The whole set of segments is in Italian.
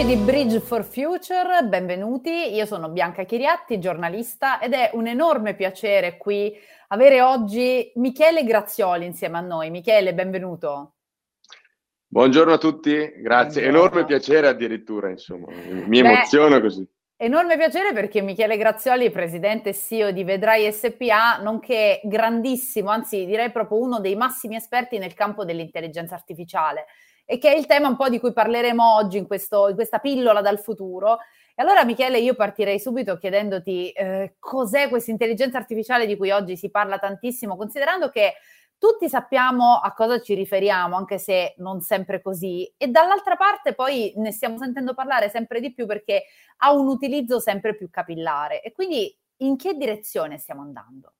Amici di Bridge for Future, benvenuti. Io sono Bianca Chiriatti, giornalista, ed è un enorme piacere qui avere oggi Michele Grazioli insieme a noi. Michele, benvenuto. Buongiorno a tutti, grazie. Buongiorno. Enorme piacere addirittura, insomma, mi emoziona così. Enorme piacere perché Michele Grazioli, presidente e CEO di Vedrai SPA, nonché grandissimo, anzi direi proprio uno dei massimi esperti nel campo dell'intelligenza artificiale e che è il tema un po' di cui parleremo oggi in, questo, in questa pillola dal futuro. E allora Michele, io partirei subito chiedendoti eh, cos'è questa intelligenza artificiale di cui oggi si parla tantissimo, considerando che tutti sappiamo a cosa ci riferiamo, anche se non sempre così, e dall'altra parte poi ne stiamo sentendo parlare sempre di più perché ha un utilizzo sempre più capillare. E quindi in che direzione stiamo andando?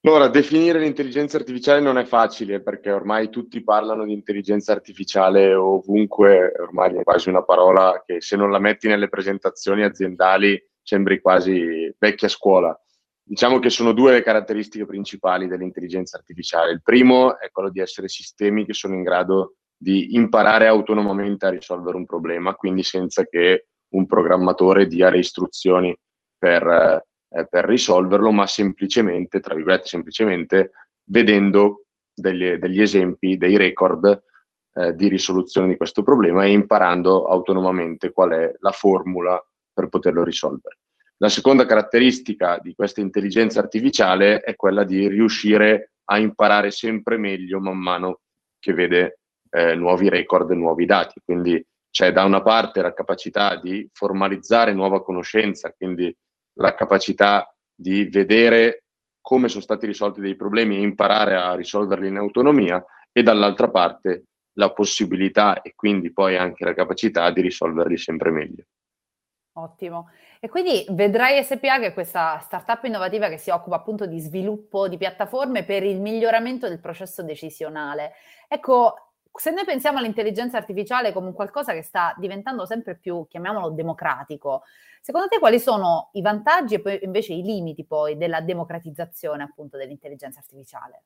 Allora, definire l'intelligenza artificiale non è facile perché ormai tutti parlano di intelligenza artificiale ovunque, ormai è quasi una parola che se non la metti nelle presentazioni aziendali sembri quasi vecchia scuola. Diciamo che sono due le caratteristiche principali dell'intelligenza artificiale. Il primo è quello di essere sistemi che sono in grado di imparare autonomamente a risolvere un problema, quindi senza che un programmatore dia le istruzioni per eh, per risolverlo, ma semplicemente, tra virgolette, semplicemente vedendo degli, degli esempi, dei record eh, di risoluzione di questo problema e imparando autonomamente qual è la formula per poterlo risolvere. La seconda caratteristica di questa intelligenza artificiale è quella di riuscire a imparare sempre meglio man mano che vede eh, nuovi record nuovi dati. Quindi c'è da una parte la capacità di formalizzare nuova conoscenza, quindi la capacità di vedere come sono stati risolti dei problemi e imparare a risolverli in autonomia e dall'altra parte la possibilità e quindi poi anche la capacità di risolverli sempre meglio. Ottimo. E quindi vedrai SPA che è questa startup innovativa che si occupa appunto di sviluppo di piattaforme per il miglioramento del processo decisionale. Ecco, se noi pensiamo all'intelligenza artificiale come qualcosa che sta diventando sempre più, chiamiamolo democratico, secondo te quali sono i vantaggi e poi invece i limiti poi della democratizzazione appunto dell'intelligenza artificiale?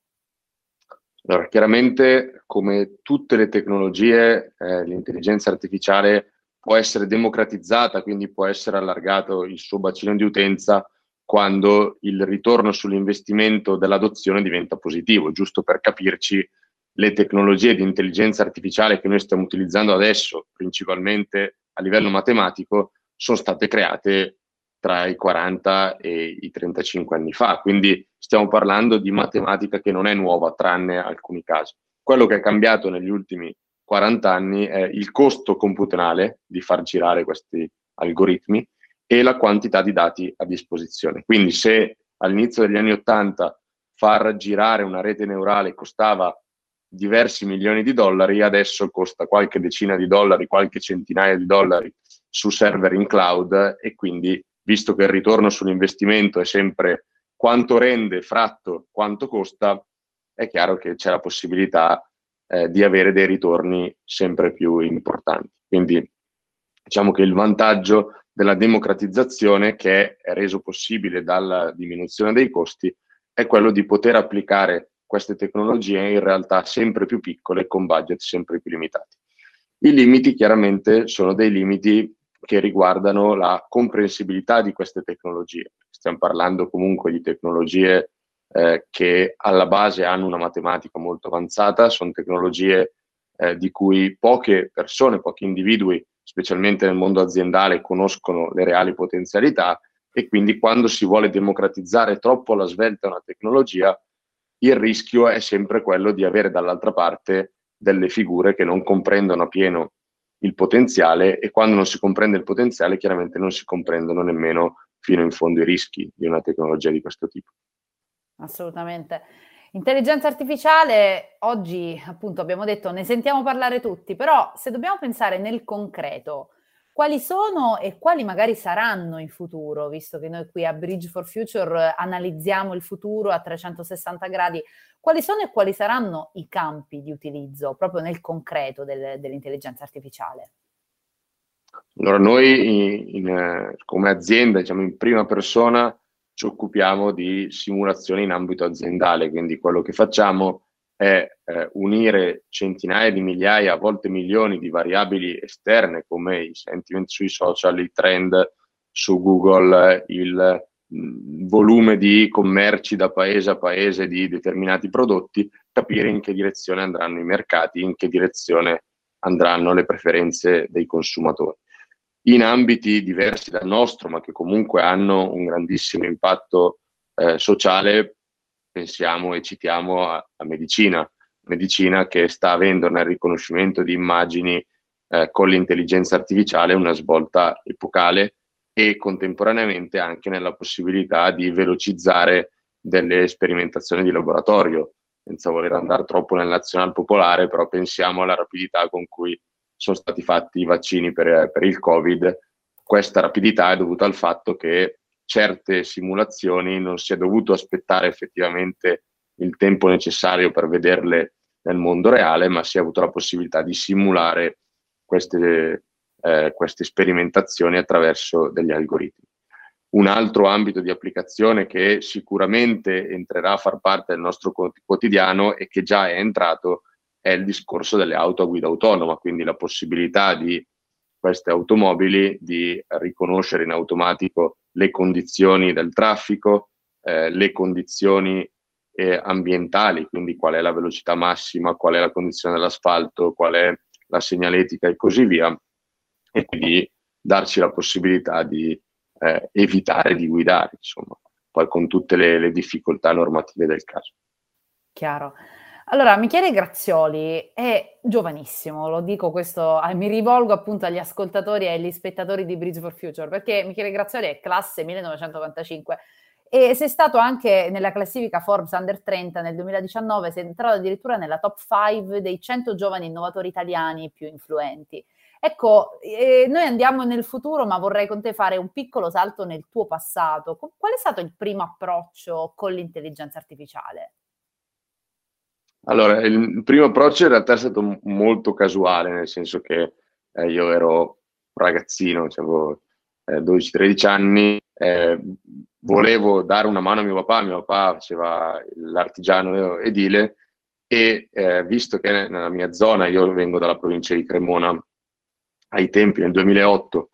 Allora, chiaramente come tutte le tecnologie, eh, l'intelligenza artificiale può essere democratizzata, quindi può essere allargato il suo bacino di utenza quando il ritorno sull'investimento dell'adozione diventa positivo, giusto per capirci le tecnologie di intelligenza artificiale che noi stiamo utilizzando adesso, principalmente a livello matematico, sono state create tra i 40 e i 35 anni fa. Quindi stiamo parlando di matematica che non è nuova, tranne alcuni casi. Quello che è cambiato negli ultimi 40 anni è il costo computazionale di far girare questi algoritmi e la quantità di dati a disposizione. Quindi se all'inizio degli anni 80 far girare una rete neurale costava diversi milioni di dollari, adesso costa qualche decina di dollari, qualche centinaia di dollari su server in cloud e quindi, visto che il ritorno sull'investimento è sempre quanto rende fratto quanto costa, è chiaro che c'è la possibilità eh, di avere dei ritorni sempre più importanti. Quindi diciamo che il vantaggio della democratizzazione che è reso possibile dalla diminuzione dei costi è quello di poter applicare queste tecnologie in realtà sempre più piccole con budget sempre più limitati. I limiti chiaramente sono dei limiti che riguardano la comprensibilità di queste tecnologie. Stiamo parlando comunque di tecnologie eh, che alla base hanno una matematica molto avanzata, sono tecnologie eh, di cui poche persone, pochi individui, specialmente nel mondo aziendale, conoscono le reali potenzialità e quindi quando si vuole democratizzare troppo la svelta una tecnologia, il rischio è sempre quello di avere dall'altra parte delle figure che non comprendono a pieno il potenziale e quando non si comprende il potenziale chiaramente non si comprendono nemmeno fino in fondo i rischi di una tecnologia di questo tipo. Assolutamente. Intelligenza artificiale, oggi appunto abbiamo detto ne sentiamo parlare tutti, però se dobbiamo pensare nel concreto, quali sono e quali magari saranno in futuro, visto che noi qui a Bridge for Future analizziamo il futuro a 360 gradi, quali sono e quali saranno i campi di utilizzo proprio nel concreto del, dell'intelligenza artificiale? Allora, noi in, in, come azienda, diciamo in prima persona, ci occupiamo di simulazioni in ambito aziendale, quindi quello che facciamo è eh, unire centinaia di migliaia, a volte milioni di variabili esterne come i sentiment sui social, i trend su Google, il mh, volume di commerci da paese a paese di determinati prodotti, capire in che direzione andranno i mercati, in che direzione andranno le preferenze dei consumatori. In ambiti diversi dal nostro, ma che comunque hanno un grandissimo impatto eh, sociale, pensiamo e citiamo a, a, medicina, medicina che sta avendo nel riconoscimento di immagini eh, con l'intelligenza artificiale una svolta epocale e contemporaneamente anche nella possibilità di velocizzare delle sperimentazioni di laboratorio, senza voler andare troppo nel nazionale popolare, però pensiamo alla rapidità con cui sono stati fatti i vaccini per, per il Covid. Questa rapidità è dovuta al fatto che certe simulazioni non si è dovuto aspettare effettivamente il tempo necessario per vederle nel mondo reale, ma si è avuto la possibilità di simulare queste, eh, queste sperimentazioni attraverso degli algoritmi. Un altro ambito di applicazione che sicuramente entrerà a far parte del nostro quotidiano e che già è entrato è il discorso delle auto a guida autonoma, quindi la possibilità di queste automobili di riconoscere in automatico le condizioni del traffico, eh, le condizioni eh, ambientali, quindi qual è la velocità massima, qual è la condizione dell'asfalto, qual è la segnaletica e così via, e quindi darci la possibilità di eh, evitare di guidare, insomma, poi con tutte le, le difficoltà normative del caso. Chiaro. Allora, Michele Grazioli è giovanissimo, lo dico questo, eh, mi rivolgo appunto agli ascoltatori e agli spettatori di Bridge for Future, perché Michele Grazioli è classe 1995 e sei stato anche nella classifica Forbes Under 30 nel 2019, sei entrato addirittura nella top 5 dei 100 giovani innovatori italiani più influenti. Ecco, eh, noi andiamo nel futuro, ma vorrei con te fare un piccolo salto nel tuo passato. Qual è stato il primo approccio con l'intelligenza artificiale? Allora, il primo approccio in realtà è stato molto casuale, nel senso che eh, io ero ragazzino, avevo eh, 12-13 anni, eh, volevo dare una mano a mio papà, mio papà faceva l'artigiano edile e eh, visto che nella mia zona, io vengo dalla provincia di Cremona, ai tempi nel 2008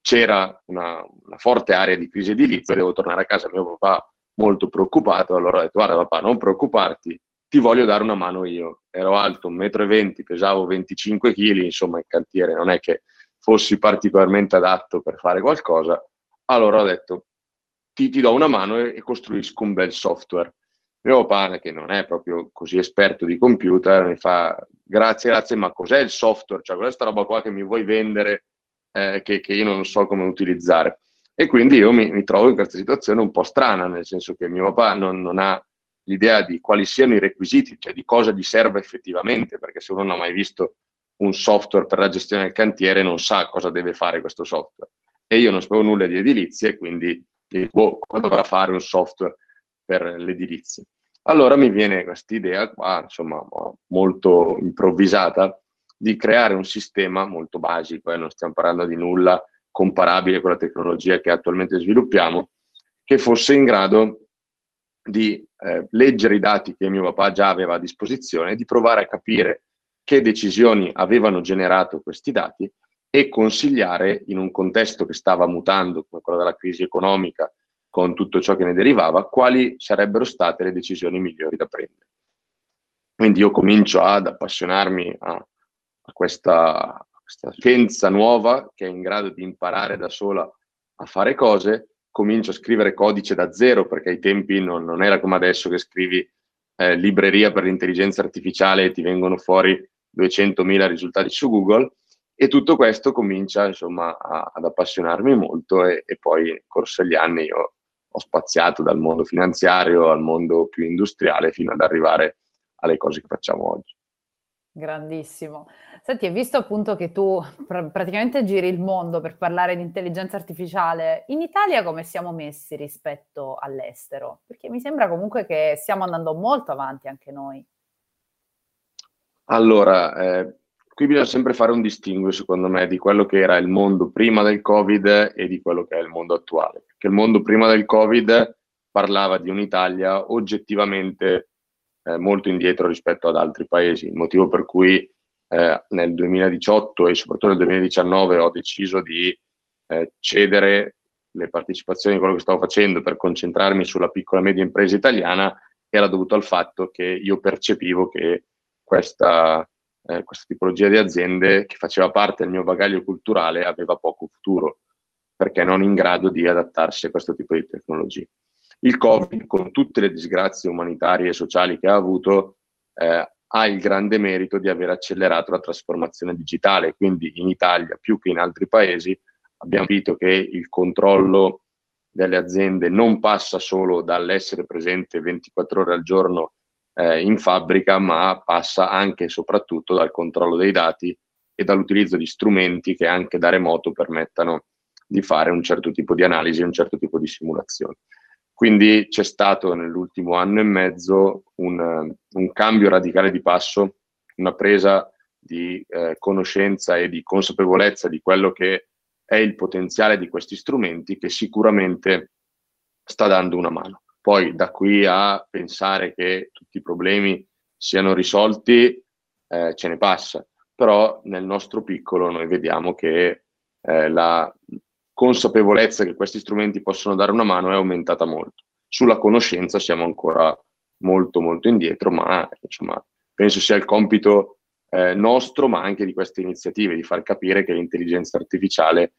c'era una, una forte area di crisi edilizia, devo tornare a casa, mio papà molto preoccupato, allora ho detto guarda papà non preoccuparti, ti voglio dare una mano io. Ero alto 1,20 m, pesavo 25 kg, insomma il cantiere non è che fossi particolarmente adatto per fare qualcosa. Allora ho detto ti, ti do una mano e, e, costruisco un bel software. Mio padre, che non è proprio così esperto di computer, mi fa grazie, grazie, ma cos'è il software? Cioè, questa roba qua che mi vuoi vendere eh, che, che, io non so come utilizzare. E quindi io mi, mi, trovo in questa situazione un po' strana, nel senso che mio papà non, non ha l'idea di quali siano i requisiti, cioè di cosa gli serve effettivamente, perché se uno non ha mai visto un software per la gestione del cantiere non sa cosa deve fare questo software. E io non sapevo nulla di edilizie, quindi boh, come dovrà fare un software per l'edilizia? Allora mi viene questa idea qua, insomma, molto improvvisata, di creare un sistema molto basico, eh, non stiamo parlando di nulla comparabile con la tecnologia che attualmente sviluppiamo, che fosse in grado di eh, leggere i dati che mio papà già aveva a disposizione di provare a capire che decisioni avevano generato questi dati e consigliare in un contesto che stava mutando come quello della crisi economica con tutto ciò che ne derivava quali sarebbero state le decisioni migliori da prendere. Quindi io comincio ad appassionarmi a, a questa, questa scienza nuova che è in grado di imparare da sola a fare cose comincio a scrivere codice da zero, perché ai tempi non, non era come adesso che scrivi eh, libreria per l'intelligenza artificiale e ti vengono fuori 200.000 risultati su Google. E tutto questo comincia insomma a, ad appassionarmi molto e, e poi nel corso degli anni io ho spaziato dal mondo finanziario al mondo più industriale fino ad arrivare alle cose che facciamo oggi. Grandissimo. Senti, hai visto appunto che tu pr- praticamente giri il mondo per parlare di intelligenza artificiale. In Italia come siamo messi rispetto all'estero? Perché mi sembra comunque che stiamo andando molto avanti anche noi. Allora, eh, qui bisogna sempre fare un distinguo, secondo me, di quello che era il mondo prima del Covid e di quello che è il mondo attuale. Perché il mondo prima del Covid parlava di un'Italia oggettivamente eh, molto indietro rispetto ad altri paesi, il motivo per cui eh, nel 2018 e soprattutto nel 2019 ho deciso di eh, cedere le partecipazioni di quello che stavo facendo per concentrarmi sulla piccola e media impresa italiana era dovuto al fatto che io percepivo che questa, eh, questa tipologia di aziende che faceva parte del mio bagaglio culturale aveva poco futuro perché non in grado di adattarsi a questo tipo di tecnologie. Il Covid, con tutte le disgrazie umanitarie e sociali che ha avuto, eh, ha il grande merito di aver accelerato la trasformazione digitale, quindi in Italia più che in altri paesi abbiamo capito che il controllo delle aziende non passa solo dall'essere presente 24 ore al giorno eh, in fabbrica, ma passa anche e soprattutto dal controllo dei dati e dall'utilizzo di strumenti che anche da remoto permettano di fare un certo tipo di analisi, un certo tipo di simulazione. Quindi c'è stato nell'ultimo anno e mezzo un, un cambio radicale di passo, una presa di eh, conoscenza e di consapevolezza di quello che è il potenziale di questi strumenti che sicuramente sta dando una mano. Poi da qui a pensare che tutti i problemi siano risolti, eh, ce ne passa, però nel nostro piccolo noi vediamo che eh, la consapevolezza che questi strumenti possono dare una mano è aumentata molto. Sulla conoscenza siamo ancora molto molto indietro, ma insomma, penso sia il compito eh, nostro, ma anche di queste iniziative, di far capire che l'intelligenza artificiale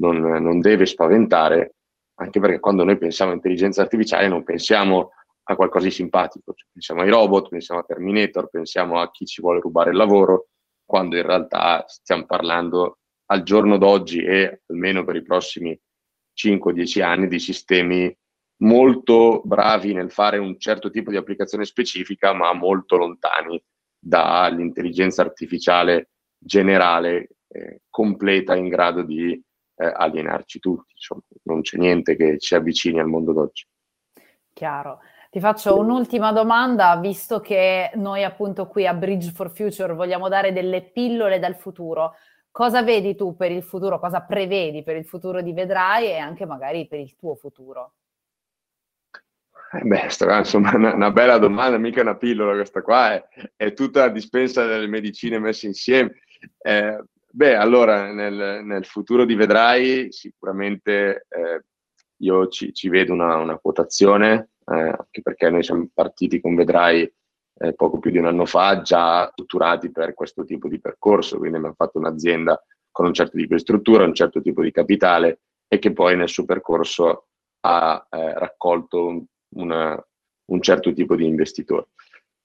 non, non deve spaventare, anche perché quando noi pensiamo a intelligenza artificiale non pensiamo a qualcosa di simpatico, cioè, pensiamo ai robot, pensiamo a Terminator, pensiamo a chi ci vuole rubare il lavoro, quando in realtà stiamo parlando al giorno d'oggi e almeno per i prossimi 5-10 anni di sistemi molto bravi nel fare un certo tipo di applicazione specifica, ma molto lontani dall'intelligenza artificiale generale, eh, completa, in grado di eh, alienarci tutti. Insomma, non c'è niente che ci avvicini al mondo d'oggi. Chiaro. Ti faccio un'ultima domanda, visto che noi appunto qui a Bridge for Future vogliamo dare delle pillole dal futuro. Cosa vedi tu per il futuro? Cosa prevedi per il futuro di Vedrai e anche magari per il tuo futuro? Eh beh, sta, insomma, una, una, bella domanda, mica una pillola questa qua, è, è tutta la dispensa delle medicine messe insieme. Eh, beh, allora, nel, nel, futuro di Vedrai sicuramente eh, io ci, ci, vedo una, una quotazione, eh, anche perché noi siamo partiti con Vedrai eh, poco più di un anno fa, già strutturati per questo tipo di percorso, quindi abbiamo fatto un'azienda con un certo tipo di struttura, un certo tipo di capitale e che poi nel suo percorso ha eh, raccolto una, un certo tipo di investitore.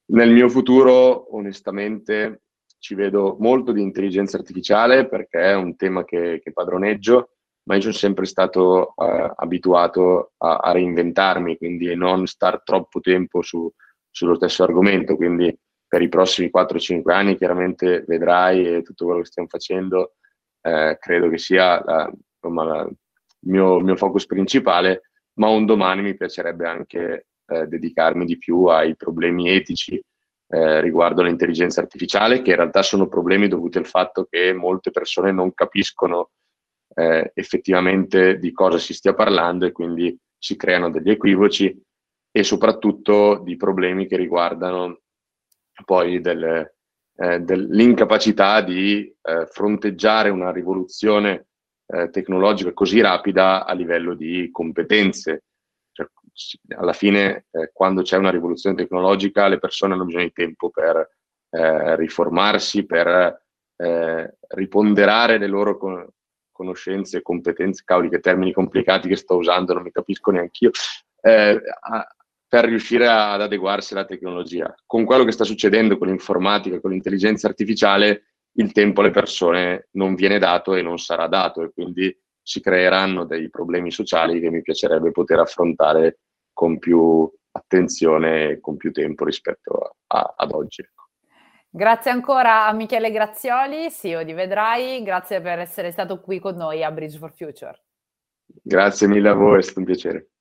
Nel mio futuro, onestamente, ci vedo molto di intelligenza artificiale perché è un tema che, che padroneggio, ma io sono sempre stato uh, abituato a, a, reinventarmi, quindi non star troppo tempo su, sullo stesso argomento. Quindi per i prossimi 4-5 anni chiaramente vedrai e tutto quello che stiamo facendo, eh, credo che sia il, mio, mio focus principale ma un domani mi piacerebbe anche eh, dedicarmi di più ai problemi etici eh, riguardo l'intelligenza artificiale, che in realtà sono problemi dovuti al fatto che molte persone non capiscono eh, effettivamente di cosa si stia parlando e quindi si creano degli equivoci e soprattutto di problemi che riguardano poi del, eh, dell'incapacità di eh, fronteggiare una rivoluzione eh, tecnologica così rapida a livello di competenze. Cioè, alla fine, eh, quando c'è una rivoluzione tecnologica, le persone hanno bisogno di tempo per eh, riformarsi, per eh, riponderare le loro con- conoscenze e competenze, cavoli che termini complicati che sto usando, non mi capisco neanche io, eh, per riuscire ad adeguarsi alla tecnologia. Con quello che sta succedendo con l'informatica, con l'intelligenza artificiale, il tempo alle persone non viene dato e non sarà dato e quindi si creeranno dei problemi sociali che mi piacerebbe poter affrontare con più attenzione e con più tempo rispetto a, a, ad oggi. Ecco. Grazie ancora a Michele Grazioli, CEO di Vedrai, grazie per essere stato qui con noi a Bridge for Future. Grazie mille a voi, è stato un piacere.